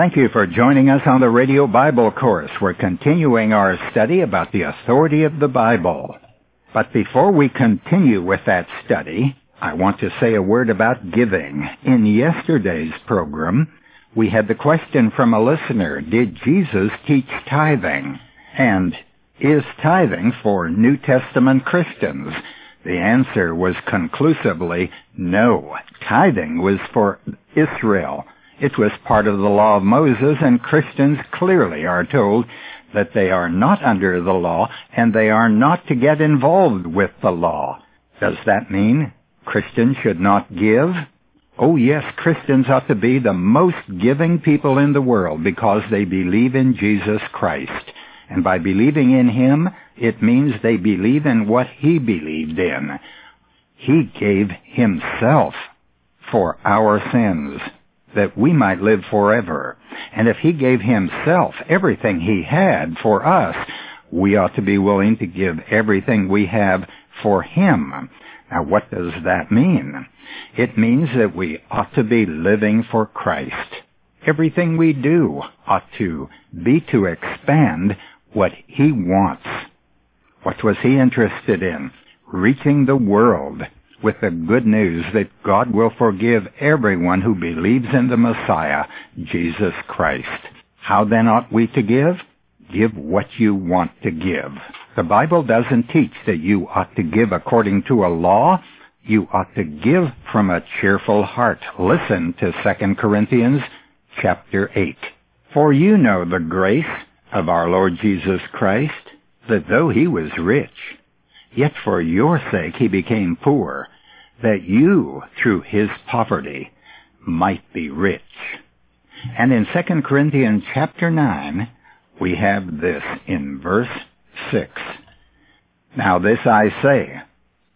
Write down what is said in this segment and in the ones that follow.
Thank you for joining us on the Radio Bible course. We're continuing our study about the authority of the Bible. But before we continue with that study, I want to say a word about giving. In yesterday's program, we had the question from a listener, did Jesus teach tithing? And is tithing for New Testament Christians? The answer was conclusively no. Tithing was for Israel. It was part of the law of Moses, and Christians clearly are told that they are not under the law and they are not to get involved with the law. Does that mean Christians should not give? Oh yes, Christians ought to be the most giving people in the world because they believe in Jesus Christ. And by believing in Him, it means they believe in what He believed in. He gave Himself for our sins, that we might live forever. And if He gave Himself, everything He had for us, we ought to be willing to give everything we have for Him. Now what does that mean? It means that we ought to be living for Christ. Everything we do ought to be to expand what he wants. What was he interested in? Reaching the world with the good news that God will forgive everyone who believes in the Messiah, Jesus Christ. How then ought we to give? Give what you want to give. The Bible doesn't teach that you ought to give according to a law. You ought to give from a cheerful heart. Listen to 2 Corinthians chapter 8. For you know the grace of our Lord Jesus Christ, that though he was rich, yet for your sake he became poor, that you, through his poverty, might be rich. And in 2 Corinthians chapter 9, we have this in verse 6. Now this I say,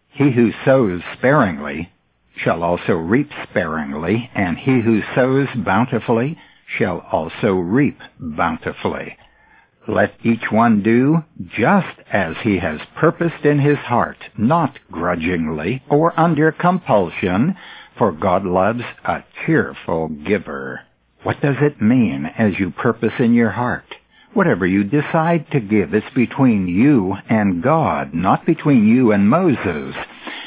he who sows sparingly shall also reap sparingly, and he who sows bountifully shall also reap bountifully. Let each one do just as he has purposed in his heart, not grudgingly or under compulsion, for God loves a cheerful giver. What does it mean as you purpose in your heart? Whatever you decide to give is between you and God, not between you and Moses.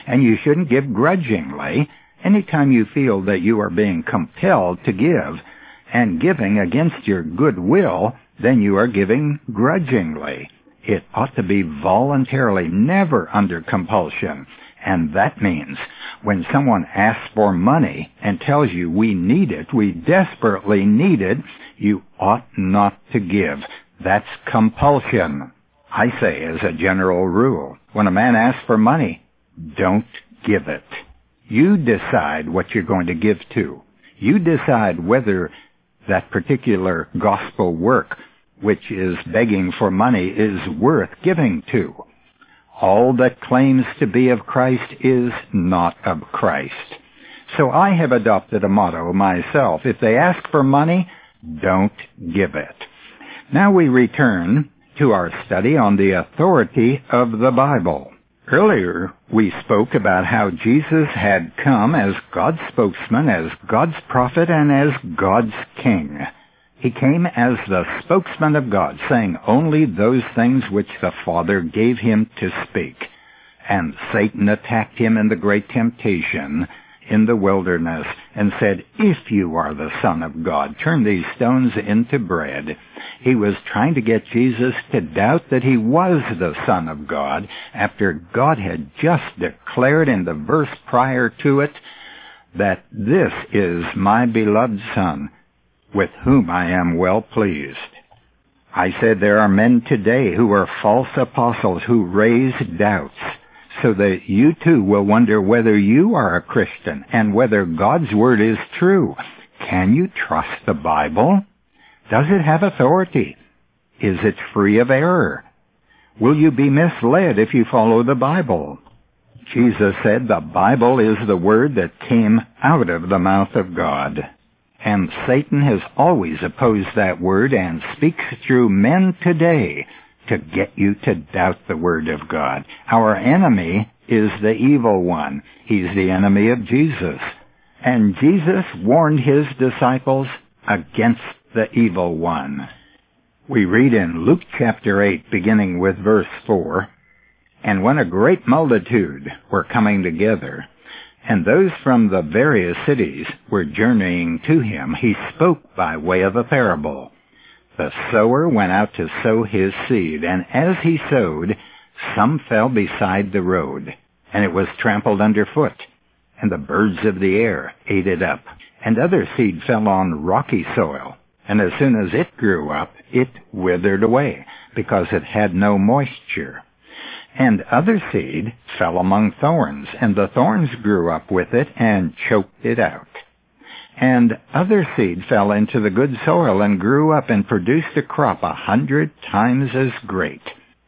And you shouldn't give grudgingly. Anytime you feel that you are being compelled to give, and giving against your good will, then you are giving grudgingly. It ought to be voluntarily, never under compulsion. And that means when someone asks for money and tells you we need it, we desperately need it, you ought not to give. That's compulsion. I say as a general rule, when a man asks for money, don't give it. You decide what you're going to give to. You decide whether that particular gospel work which is begging for money, is worth giving to. All that claims to be of Christ is not of Christ. So I have adopted a motto myself. If they ask for money, don't give it. Now we return to our study on the authority of the Bible. Earlier, we spoke about how Jesus had come as God's spokesman, as God's prophet, and as God's king. He came as the spokesman of God, saying only those things which the Father gave him to speak. And Satan attacked him in the great temptation in the wilderness and said, If you are the Son of God, turn these stones into bread. He was trying to get Jesus to doubt that he was the Son of God after God had just declared in the verse prior to it that this is my beloved Son with whom I am well pleased. I said there are men today who are false apostles who raise doubts so that you too will wonder whether you are a Christian and whether God's Word is true. Can you trust the Bible? Does it have authority? Is it free of error? Will you be misled if you follow the Bible? Jesus said the Bible is the Word that came out of the mouth of God. And Satan has always opposed that word and speaks through men today to get you to doubt the word of God. Our enemy is the evil one. He's the enemy of Jesus. And Jesus warned his disciples against the evil one. We read in Luke chapter 8, beginning with verse 4, And when a great multitude were coming together, and those from the various cities were journeying to him, he spoke by way of a parable. The sower went out to sow his seed, and as he sowed, some fell beside the road, and it was trampled underfoot, and the birds of the air ate it up. And other seed fell on rocky soil, and as soon as it grew up, it withered away, because it had no moisture. And other seed fell among thorns, and the thorns grew up with it and choked it out. And other seed fell into the good soil and grew up and produced a crop a hundred times as great.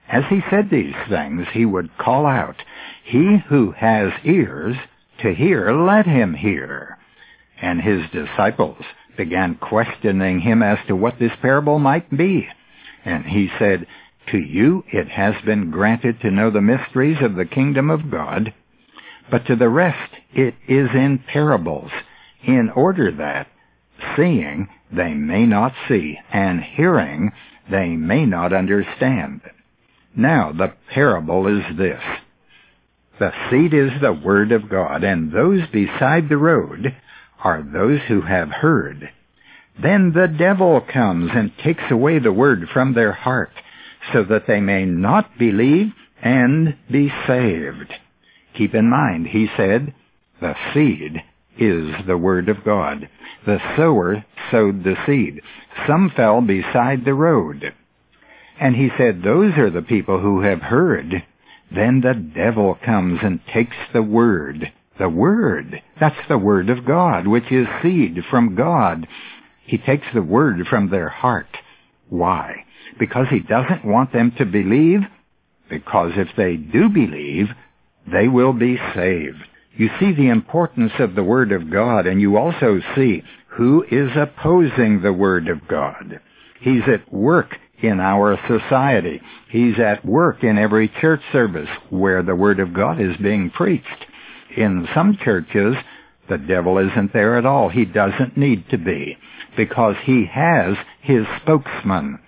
As he said these things, he would call out, He who has ears to hear, let him hear. And his disciples began questioning him as to what this parable might be. And he said, To you it has been granted to know the mysteries of the kingdom of God, but to the rest it is in parables, in order that, seeing, they may not see, and hearing, they may not understand. Now the parable is this. The seed is the word of God, and those beside the road are those who have heard. Then the devil comes and takes away the word from their heart, so that they may not believe and be saved. Keep in mind, he said, the seed is the word of God. The sower sowed the seed. Some fell beside the road. And he said, those are the people who have heard. Then the devil comes and takes the word the Word. That's the Word of God, which is seed from God. He takes the Word from their heart. Why? Because He doesn't want them to believe? Because if they do believe, they will be saved. You see the importance of the Word of God, and you also see who is opposing the Word of God. He's at work in our society. He's at work in every church service where the Word of God is being preached in some churches, the devil isn't there at all. He doesn't need to be because he has his spokesman.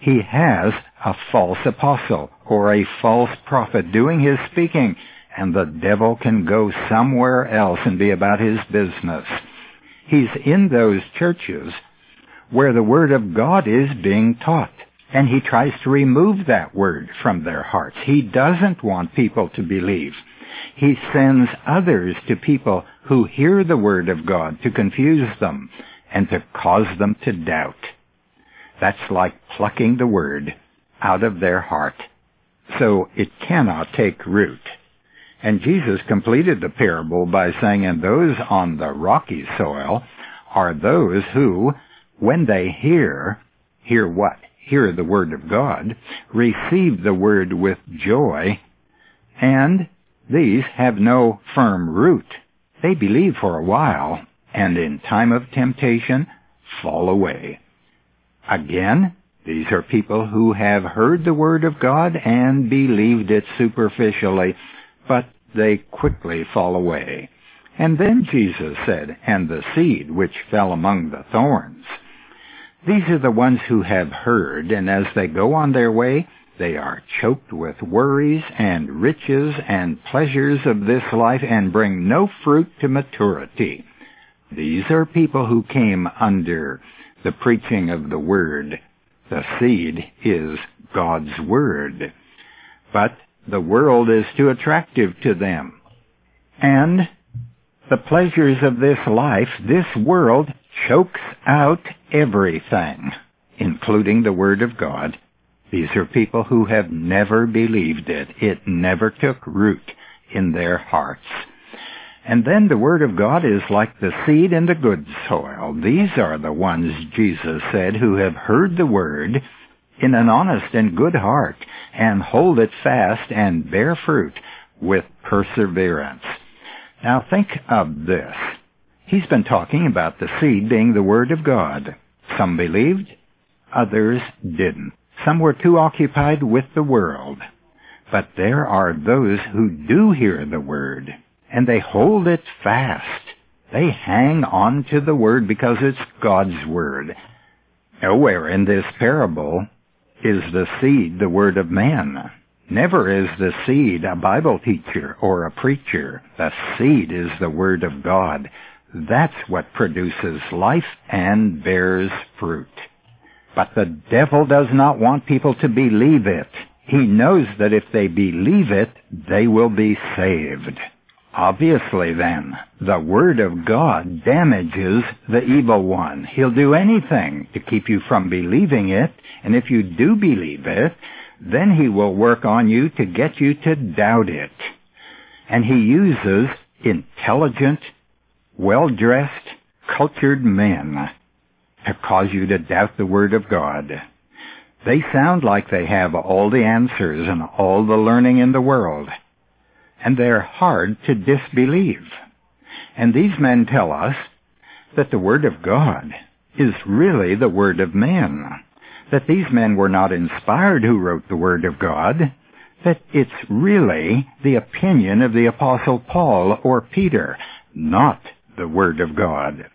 He has a false apostle or a false prophet doing his speaking and the devil can go somewhere else and be about his business. He's in those churches where the Word of God is being taught. And he tries to remove that Word from their hearts. He doesn't want people to believe. He sends others to people who hear the Word of God to confuse them and to cause them to doubt. That's like plucking the Word out of their heart. So it cannot take root. And Jesus completed the parable by saying, and those on the rocky soil are those who, when they hear, hear what? Hear the word of God, receive the word with joy, and these have no firm root. They believe for a while, and in time of temptation, fall away. Again, these are people who have heard the Word of God and believed it superficially, but they quickly fall away. And then Jesus said, and the seed which fell among the thorns. These are the ones who have heard, and as they go on their way, they are choked with worries and riches and pleasures of this life and bring no fruit to maturity. These are people who came under the preaching of the Word. The seed is God's Word. But the world is too attractive to them. And the pleasures of this life, this world, chokes out everything, including the Word of God these are people who have never believed it. It never took root in their hearts. And then the Word of God is like the seed in the good soil. These are the ones, Jesus said, who have heard the Word in an honest and good heart and hold it fast and bear fruit with perseverance. Now think of this. He's been talking about the seed being the Word of God. Some believed, others didn't. Some were too occupied with the world. But there are those who do hear the word, and they hold it fast. They hang on to the word because it's God's word. Nowhere in this parable is the seed the word of man. Never is the seed a Bible teacher or a preacher. The seed is the Word of God. That's what produces life and bears fruit. But the devil does not want people to believe it. He knows that if they believe it, they will be saved. Obviously then, the Word of God damages the evil one. He'll do anything to keep you from believing it, and if you do believe it, then he will work on you to get you to doubt it. And he uses intelligent, well-dressed, cultured men to cause you to doubt the Word of God. They sound like they have all the answers and all the learning in the world, and they're hard to disbelieve. And these men tell us that the Word of God is really the Word of men that these men were not inspired who wrote the Word of God, that it's really the opinion of the Apostle Paul or Peter, not the Word of God.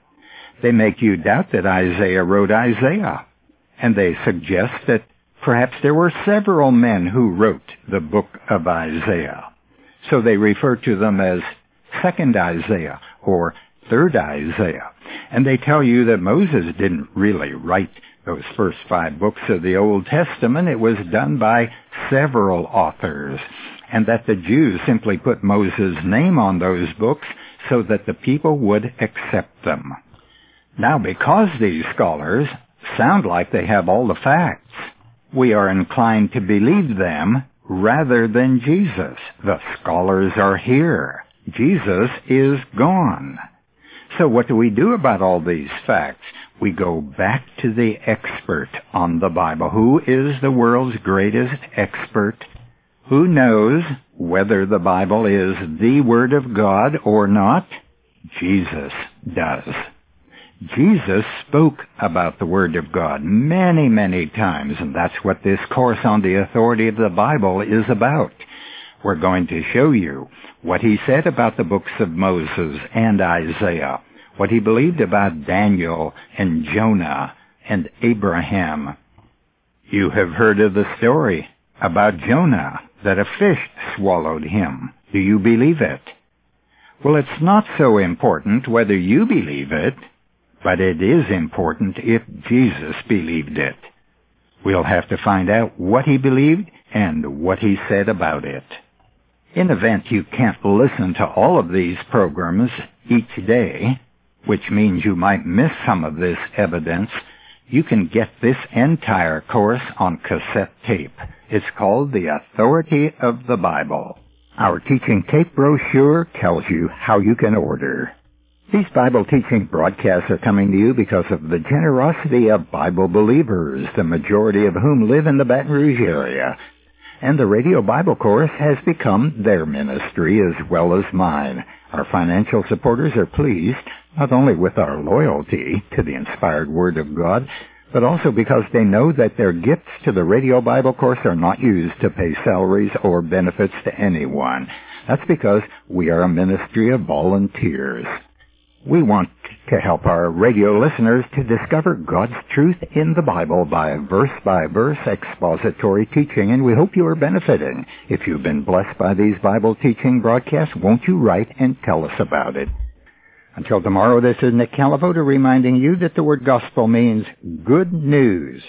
They make you doubt that Isaiah wrote Isaiah, and they suggest that perhaps there were several men who wrote the book of Isaiah. So they refer to them as second Isaiah or third Isaiah. And they tell you that Moses didn't really write those first five books of the Old Testament, it was done by several authors, and that the Jews simply put Moses' name on those books so that the people would accept them. Now, because these scholars sound like they have all the facts, we are inclined to believe them rather than Jesus. The scholars are here. Jesus is gone. So what do we do about all these facts? we go back to the expert on the Bible. Who is the world's greatest expert? Who knows whether the Bible is the Word of God or not? Jesus does. Jesus spoke about the Word of God many, many times, and that's what this course on the authority of the Bible is about. We're going to show you what he said about the books of Moses and Isaiah what he believed about Daniel and Jonah and Abraham. You have heard of the story about Jonah, that a fish swallowed him. Do you believe it? Well, it's not so important whether you believe it, but it is important if Jesus believed it. We'll have to find out what he believed and what he said about it. In event you can't listen to all of these programs each day, which means you might miss some of this evidence, you can get this entire course on cassette tape. It's called The Authority of the Bible. Our teaching tape brochure tells you how you can order. These Bible teaching broadcasts are coming to you because of the generosity of Bible believers, the majority of whom live in the Baton Rouge area. And the Radio Bible Course has become their ministry as well as mine. Our financial supporters are pleased not only with our loyalty to the inspired Word of God, but also because they know that their gifts to the Radio Bible course are not used to pay salaries or benefits to anyone. That's because we are a ministry of volunteers. We want to help our radio listeners to discover God's truth in the Bible by verse-by-verse expository teaching, and we hope you are benefiting. If you've been blessed by these Bible teaching broadcasts, won't you write and tell us about it? Until tomorrow, this is Nick Calavoda reminding you that the word gospel means good news.